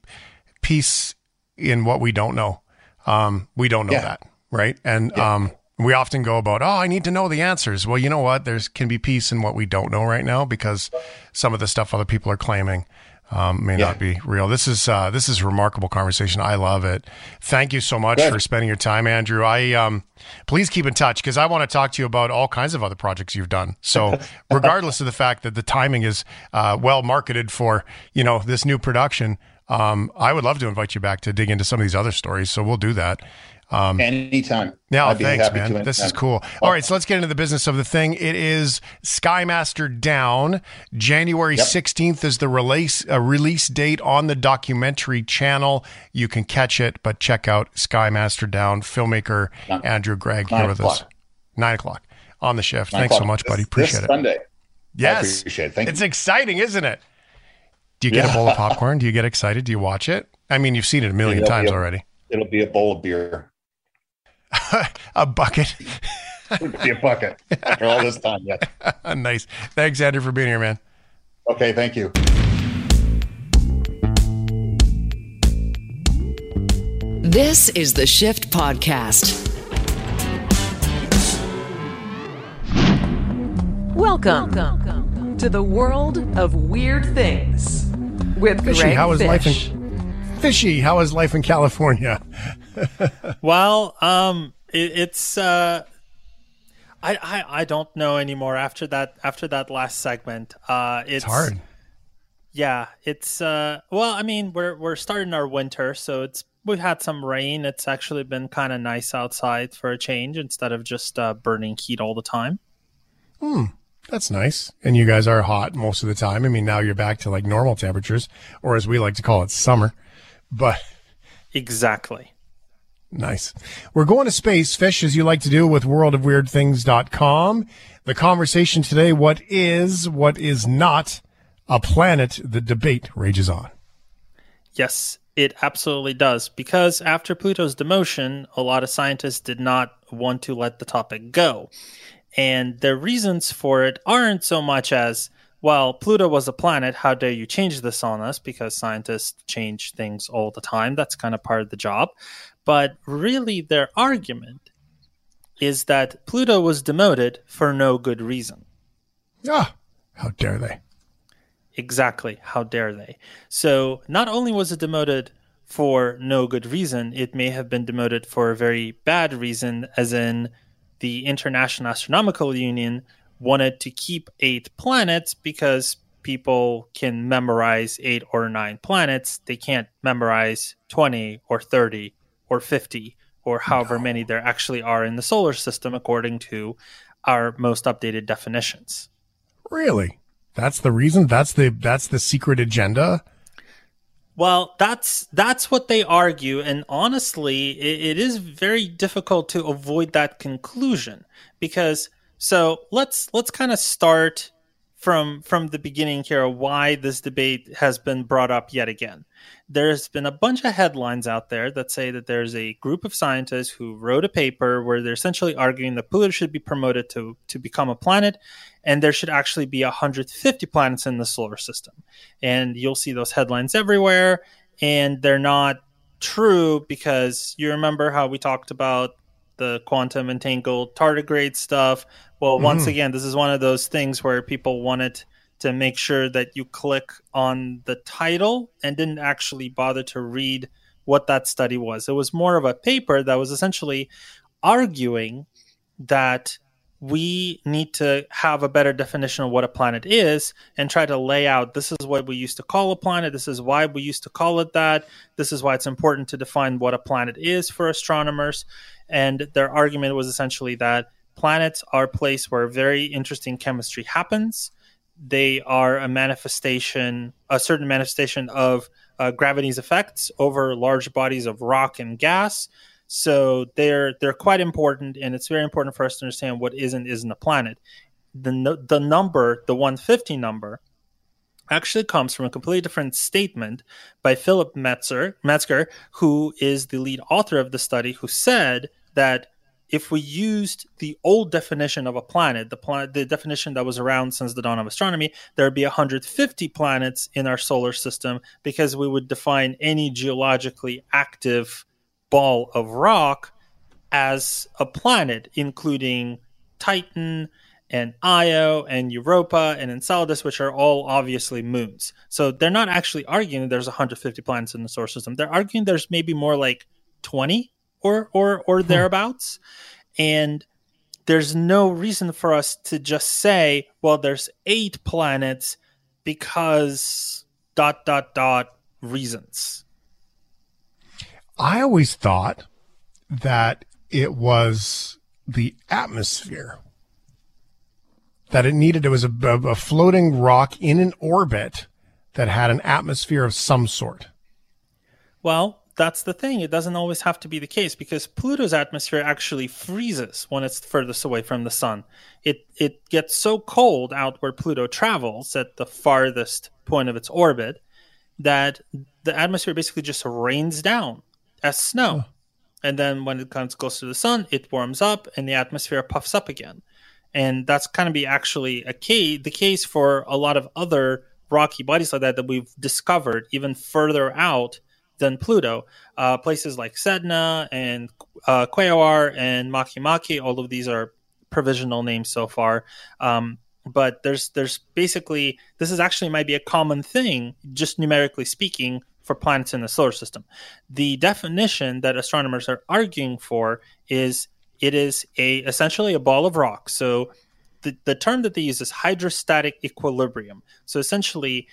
peace in what we don't know. Um, we don't know Yeah. that, right? And Yeah. um, we often go about, oh, I need to know the answers. Well, you know what? There's can be peace in what we don't know right now because some of the stuff other people are claiming um, may Yeah. not be real. This is uh, this is a remarkable conversation. I love it. Thank you so much Good. for spending your time, Andrew. I um, please keep in touch because I want to talk to you about all kinds of other projects you've done. So, regardless of the fact that the timing is uh, well marketed for you know this new production, um, I would love to invite you back to dig into some of these other stories. So we'll do that. Anytime. Yeah, I'd thanks, man. This is cool. All right, so let's get into the business of the thing. It is Skymaster Down. January Yep. 16th is the release uh, release date on the documentary channel. You can catch it, but check out Skymaster Down. Filmmaker Nine- Andrew Gregg nine here with us. Nine o'clock on the shift. Nine Thanks so much, buddy. this- Appreciate this it. Sunday. Yes, appreciate it. Thank it's you. exciting, isn't it? Do you get a bowl of popcorn? Do you get excited? Do you watch it? I mean, you've seen it a million times a- already. It'll be a bowl of beer. a bucket. It'll be a bucket after all this time. Yes. nice. Thanks, Andrew, for being here, man. Okay. Thank you. This is the Shift Podcast. Welcome, to the world of weird things with Fishy, Greg how is life in Fishy? How is life in California? Well, um, it, it's uh, I, I I don't know anymore after that after that last segment. Uh, it's, It's hard. Yeah, it's uh, well, I mean, we're we're starting our winter, so it's we've had some rain. It's actually been kind of nice outside for a change instead of just uh, burning heat all the time. Hmm. That's nice. And you guys are hot most of the time. I mean, now you're back to like normal temperatures, or as we like to call it, summer. But Exactly. Nice. We're going to space, Fish, as you like to do with worldofweirdthings.com. The conversation today, what is, what is not a planet? The debate rages on. Yes, it absolutely does. Because after Pluto's demotion, a lot of scientists did not want to let the topic go. And the reasons for it aren't so much as, well, Pluto was a planet, how dare you change this on us? Because scientists change things all the time. That's kind of part of the job. But really, their argument is that Pluto was demoted for no good reason. Ah, how dare they? Exactly. How dare they? So, not only was it demoted for no good reason, it may have been demoted for a very bad reason, as in the International Astronomical Union wanted to keep eight planets because people can memorize eight or nine planets. They can't memorize 20 or 30 or 50 or however many there actually are in the solar system, according to our most updated definitions. Really? That's the reason? That's the that's the secret agenda? Well, that's that's what they argue, and honestly, it, it is very difficult to avoid that conclusion because. So let's let's kind of start from from the beginning here. Why this debate has been brought up yet again? There's been a bunch of headlines out there that say that there's a group of scientists who wrote a paper where they're essentially arguing that Pluto should be promoted to to become a planet, and there should actually be 150 planets in the solar system. And you'll see those headlines everywhere, and they're not true because you remember how we talked about the quantum entangled tardigrade stuff. Well, once mm-hmm. again, this is one of those things where people wanted to make sure that you click on the title and didn't actually bother to read what that study was. It was more of a paper that was essentially arguing that we need to have a better definition of what a planet is and try to lay out this is what we used to call a planet this is why we used to call it that this is why it's important to define what a planet is for astronomers and their argument was essentially that planets are a place where very interesting chemistry happens they are a manifestation a certain manifestation of uh, gravity's effects over large bodies of rock and gas so they're they're quite important, and it's very important for us to understand what is and isn't a planet. The the number, the 150 number, actually comes from a completely different statement by Philip Metzger, Metzger, who is the lead author of the study, who said that if we used the old definition of a planet, the planet, the definition that was around since the dawn of astronomy, there would be 150 planets in our solar system because we would define any geologically active ball of rock as a planet, including Titan and Io and Europa and Enceladus, which are all obviously moons. So they're not actually arguing there's 150 planets in the solar system. They're arguing there's maybe more like 20 or or or hmm. thereabouts. And there's no reason for us to just say, well, there's eight planets because dot dot dot reasons. I always thought that it was the atmosphere that it needed. It was a, a floating rock in an orbit that had an atmosphere of some sort. Well, that's the thing. It doesn't always have to be the case because Pluto's atmosphere actually freezes when it's furthest away from the sun. It it gets so cold out where Pluto travels at the farthest point of its orbit that the atmosphere basically just rains down as snow. And then when it comes close to the sun, it warms up and the atmosphere puffs up again. And that's kind of be actually a key the case for a lot of other rocky bodies like that that we've discovered even further out than Pluto. Uh, places like Sedna and uh, and Makemake, all of these are provisional names so far. Um, but there's there's basically this is actually might be a common thing, just numerically speaking, for planets in the solar system. The definition that astronomers are arguing for is it is a essentially a ball of rock. So the, the term that they use is hydrostatic equilibrium. So essentially,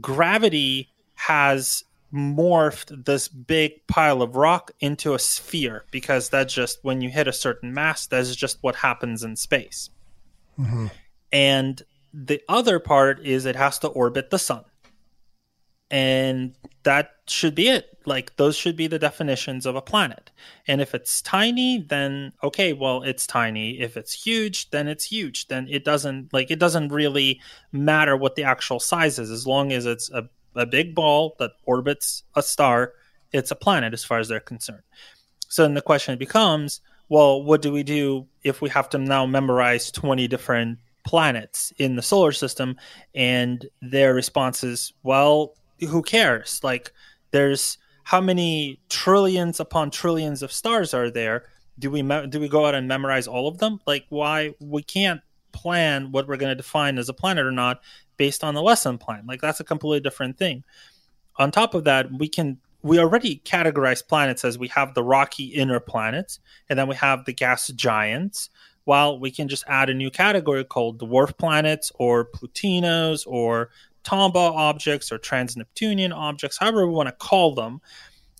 gravity has morphed this big pile of rock into a sphere because that's just when you hit a certain mass, that's just what happens in space. Mm-hmm. And the other part is it has to orbit the sun. And that should be it. Like those should be the definitions of a planet. And if it's tiny, then okay, well, it's tiny. If it's huge, then it's huge. Then it doesn't like it doesn't really matter what the actual size is as long as it's a a big ball that orbits a star, it's a planet as far as they're concerned. So then the question becomes, well, what do we do if we have to now memorize 20 different planets in the solar system? And their responses well, who cares? Like, there's how many trillions upon trillions of stars are there? Do we me- do we go out and memorize all of them? Like, why we can't plan what we're going to define as a planet or not based on the lesson plan. Like that's a completely different thing. On top of that, we can we already categorize planets as we have the rocky inner planets, and then we have the gas giants. While we can just add a new category called dwarf planets or Plutinos or Tombaugh objects or trans-Neptunian objects, however we want to call them.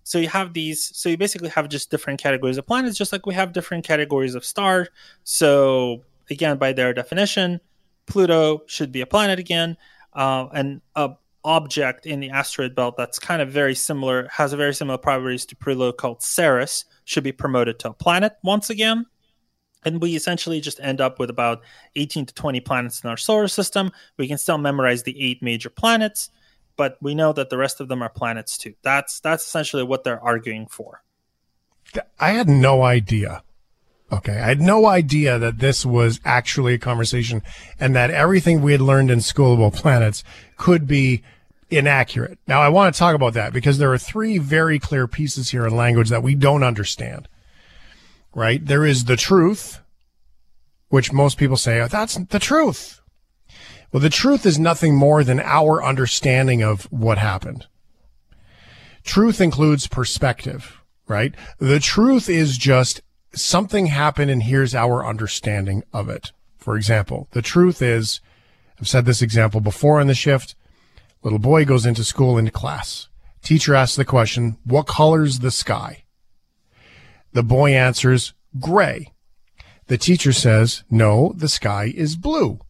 So you have these. So you basically have just different categories of planets, just like we have different categories of stars. So again, by their definition, Pluto should be a planet again, uh, and a object in the asteroid belt that's kind of very similar, has a very similar properties to Pluto called Ceres, should be promoted to a planet once again. And we essentially just end up with about 18 to 20 planets in our solar system. We can still memorize the eight major planets, but we know that the rest of them are planets too. That's that's essentially what they're arguing for. I had no idea Okay. I had no idea that this was actually a conversation and that everything we had learned in School about planets could be inaccurate. Now, I want to talk about that because there are three very clear pieces here in language that we don't understand. Right? There is the truth, which most people say, oh, that's the truth. Well, the truth is nothing more than our understanding of what happened. Truth includes perspective, right? The truth is just something happened and here's our understanding of it. For example, the truth is, I've said this example before on the shift. Little boy goes into school into class. Teacher asks the question, what color's the sky? The boy answers, gray. The teacher says, no, the sky is blue.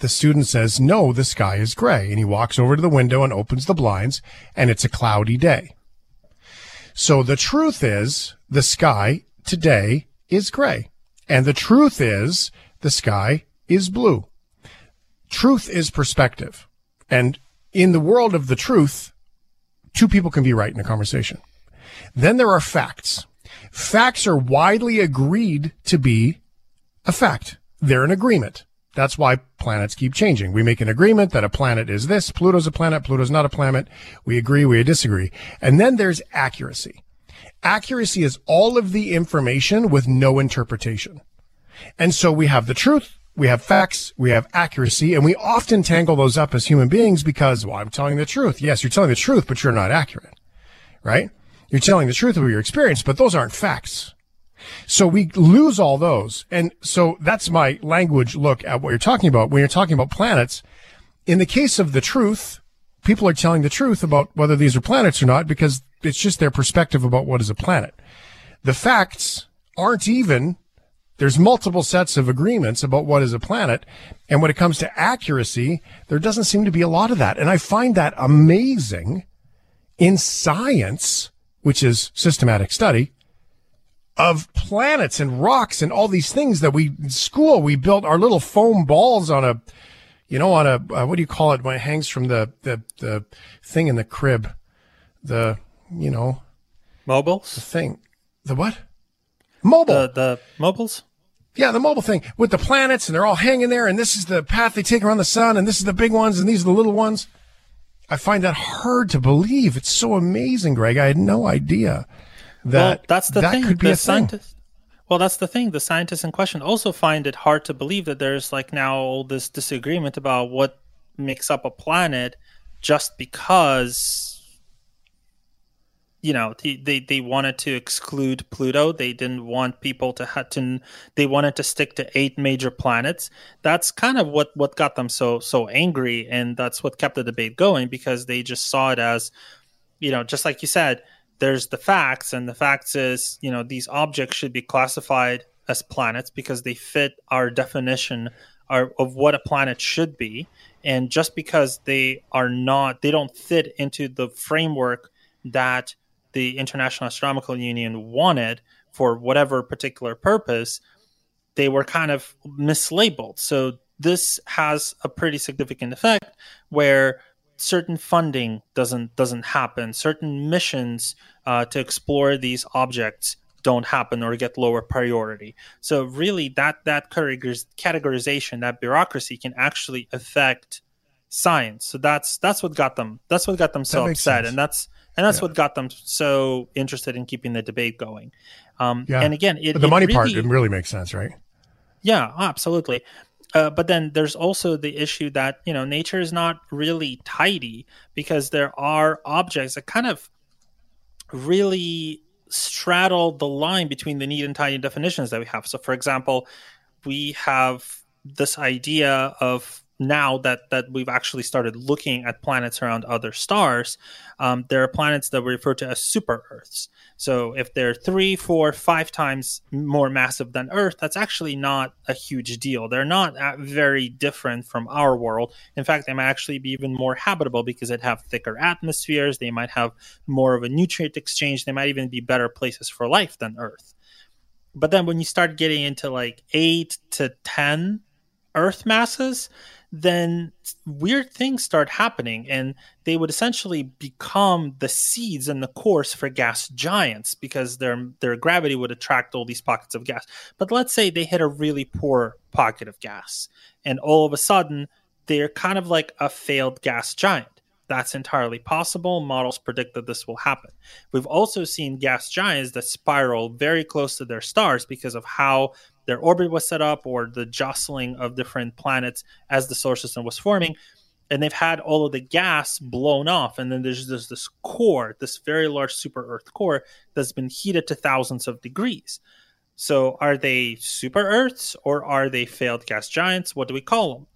The student says, no, the sky is gray. And he walks over to the window and opens the blinds and it's a cloudy day. So the truth is the sky today is gray. And the truth is the sky is blue. Truth is perspective. And in the world of the truth, two people can be right in a conversation. Then there are facts. Facts are widely agreed to be a fact. They're an agreement. That's why planets keep changing. We make an agreement that a planet is this, Pluto's a planet, Pluto's not a planet. We agree, we disagree. And then there's accuracy. Accuracy is all of the information with no interpretation. And so we have the truth, we have facts, we have accuracy, and we often tangle those up as human beings because, well, I'm telling the truth. Yes, you're telling the truth, but you're not accurate, right? You're telling the truth of your experience, but those aren't facts. So we lose all those. And so that's my language look at what you're talking about. When you're talking about planets, in the case of the truth, people are telling the truth about whether these are planets or not because it's just their perspective about what is a planet. The facts aren't even, there's multiple sets of agreements about what is a planet. And when it comes to accuracy, there doesn't seem to be a lot of that. And I find that amazing in science, which is systematic study of planets and rocks and all these things that we in school we built our little foam balls on a you know on a uh, what do you call it when it hangs from the the the thing in the crib? The you know Mobiles? the thing. The what? Mobile. The the mobiles? yeah the mobile thing with the planets and they're all hanging there and this is the path they take around the sun and this is the big ones and these are the little ones i find that hard to believe it's so amazing greg i had no idea that well, that's the that thing. could be the a thing. scientist. Well, that's the thing. The scientists in question also find it hard to believe that there's like now all this disagreement about what makes up a planet, just because you know they, they, wanted to exclude Pluto. They didn't want people to have to. They wanted to stick to eight major planets. That's kind of what what got them so so angry, and that's what kept the debate going because they just saw it as, you know, just like you said there's the facts and the facts is you know these objects should be classified as planets because they fit our definition our, of what a planet should be and just because they are not they don't fit into the framework that the international astronomical union wanted for whatever particular purpose they were kind of mislabeled. So this has a pretty significant effect where certain funding doesn't doesn't happen. Certain missions uh, to explore these objects don't happen or get lower priority. So really that that categorization that bureaucracy can actually affect science. So that's that's what got them that's what got them so upset. sense. and that's and that's Yeah. what got them so interested in keeping the debate going um Yeah. and again it, the money really, part it really makes sense right yeah, absolutely. Uh, but then there's also the issue that you know nature is not really tidy because there are objects that kind of really straddle the line between the neat and tidy definitions that we have. So, for example, we have this idea of now that that we've actually started looking at planets around other stars, um, there are planets that we refer to as super Earths. So if they're three, four, five times more massive than Earth, that's actually not a huge deal. They're not uh, very different from our world. In fact, they might actually be even more habitable because they'd have thicker atmospheres. They might have more of a nutrient exchange. They might even be better places for life than Earth. But then when you start getting into like eight to 10 Earth masses, then weird things start happening and they would essentially become the seeds and the course for gas giants because their their gravity would attract all these pockets of gas. But let's say they hit a really poor pocket of gas and all of a sudden they're kind of like a failed gas giant. That's entirely possible. Models predict that this will happen. We've also seen gas giants that spiral very close to their stars because of how their orbit was set up or the jostling of different planets as the solar system was forming and they've had all of the gas blown off and then there's, there's this core this very large super earth core that's been heated to thousands of degrees. So are they super earths or are they failed gas giants? What do we call them?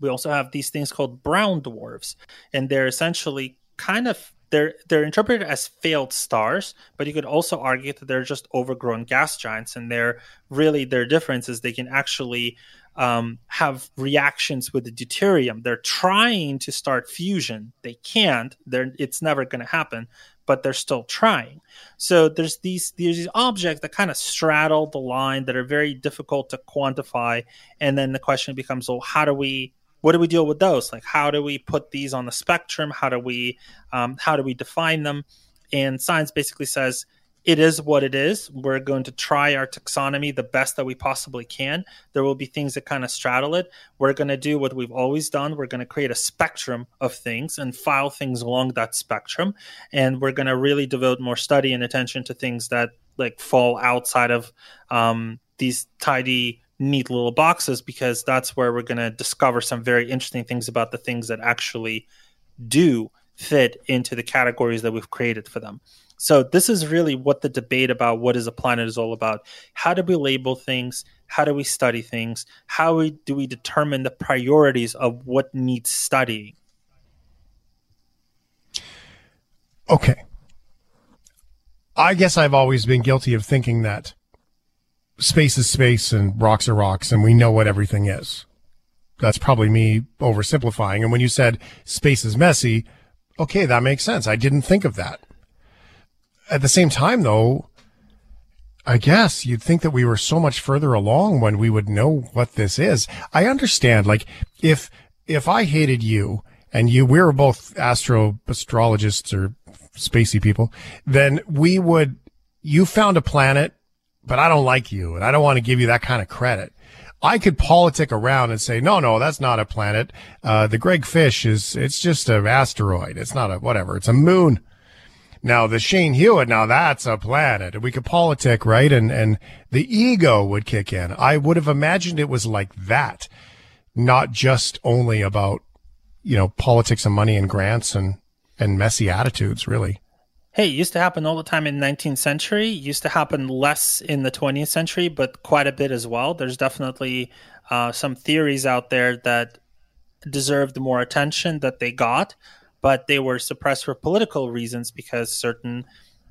We also have these things called brown dwarfs and they're essentially kind of they're they're interpreted as failed stars, but you could also argue that they're just overgrown gas giants, and they're really their difference is they can actually um, have reactions with the deuterium. They're trying to start fusion. They can't. They're it's never going to happen, but they're still trying. So there's these there's these objects that kind of straddle the line that are very difficult to quantify, and then the question becomes, well, how do we what do we deal with those like how do we put these on the spectrum how do we um, how do we define them and science basically says it is what it is. We're going to try our taxonomy the best that we possibly can. There will be things that kind of straddle it. We're going to do what we've always done. We're going to create a spectrum of things and file things along that spectrum. And we're going to really devote more study and attention to things that like fall outside of um, these tidy, neat little boxes because that's where we're going to discover some very interesting things about the things that actually do fit into the categories that we've created for them. So this is really what the debate about what is a planet is all about. How do we label things? How do we study things? How we, do we determine the priorities of what needs studying? Okay. I guess I've always been guilty of thinking that space is space and rocks are rocks and we know what everything is. That's probably me oversimplifying. And when you said space is messy, okay, that makes sense. I didn't think of that at the same time, though, I guess you'd think that we were so much further along when we would know what this is. I understand, like, if, if I hated you and you, we were both astro astrologists or spacey people, then we would, you found a planet, but I don't like you and I don't want to give you that kind of credit. I could politic around and say, no, no, that's not a planet. Uh, the Greg Fish is, it's just an asteroid. It's not a, whatever. It's a moon. Now the Shane Hewitt, now that's a planet. We could politic, right? And and the ego would kick in. I would have imagined it was like that, not just only about you know politics and money and grants and and messy attitudes, really. Hey, it used to happen all the time in 19th century. It used to happen less in the 20th century, but quite a bit as well. There's definitely uh, some theories out there that deserved more attention that they got but they were suppressed for political reasons because certain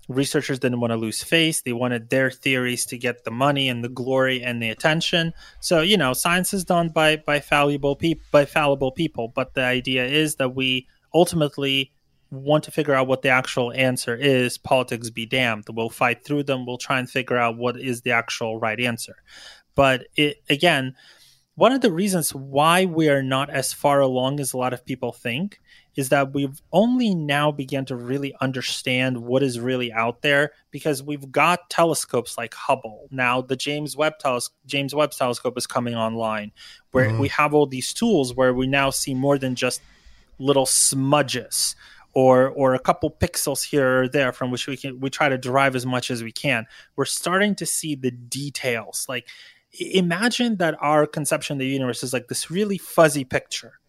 researchers didn't want to lose face. They wanted their theories to get the money and the glory and the attention. So, you know, science is done by by fallible people by fallible people, but the idea is that we ultimately want to figure out what the actual answer is. Politics be damned. We'll fight through them. We'll try and figure out what is the actual right answer. But it again, one of the reasons why we are not as far along as a lot of people think is that we've only now begun to really understand what is really out there because we've got telescopes like Hubble. Now the James Webb teles- James Webb telescope is coming online where mm-hmm. we have all these tools where we now see more than just little smudges or or a couple pixels here or there from which we can we try to derive as much as we can. We're starting to see the details. Like imagine that our conception of the universe is like this really fuzzy picture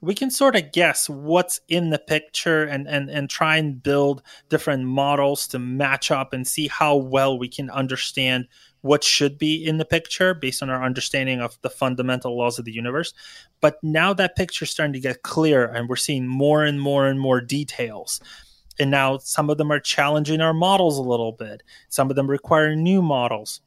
we can sort of guess what's in the picture and, and, and try and build different models to match up and see how well we can understand what should be in the picture based on our understanding of the fundamental laws of the universe. But now that picture is starting to get clear and we're seeing more and more and more details. And now some of them are challenging our models a little bit. Some of them require new models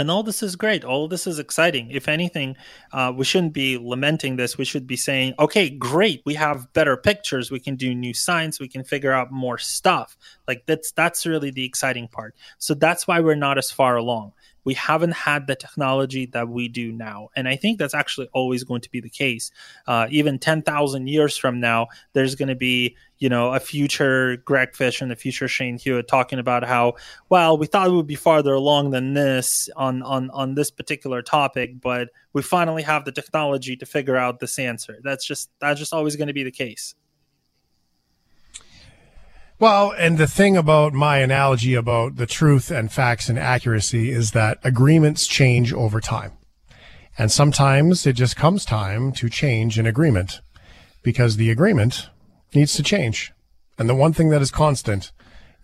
and all this is great. All this is exciting. If anything, uh, we shouldn't be lamenting this. We should be saying, okay, great. We have better pictures. We can do new science. We can figure out more stuff. Like that's that's really the exciting part. So that's why we're not as far along we haven't had the technology that we do now. And I think that's actually always going to be the case. Uh, even 10,000 years from now, there's going to be, you know, a future Greg Fish and a future Shane Hewitt talking about how, well, we thought we would be farther along than this on, on, on this particular topic, but we finally have the technology to figure out this answer. That's just, that's just always going to be the case. Well, and the thing about my analogy about the truth and facts and accuracy is that agreements change over time. And sometimes it just comes time to change an agreement because the agreement needs to change. And the one thing that is constant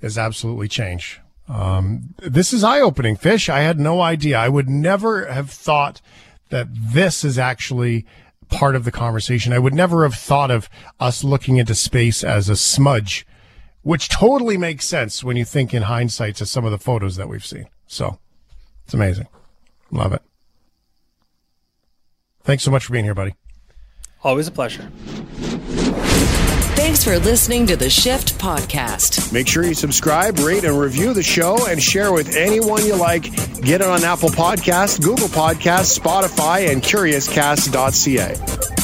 is absolutely change. Um, this is eye opening, Fish. I had no idea. I would never have thought that this is actually part of the conversation. I would never have thought of us looking into space as a smudge which totally makes sense when you think in hindsight to some of the photos that we've seen. So it's amazing. Love it. Thanks so much for being here, buddy. Always a pleasure. Thanks for listening to the Shift Podcast. Make sure you subscribe, rate, and review the show and share with anyone you like. Get it on Apple Podcasts, Google Podcasts, Spotify, and CuriousCast.ca.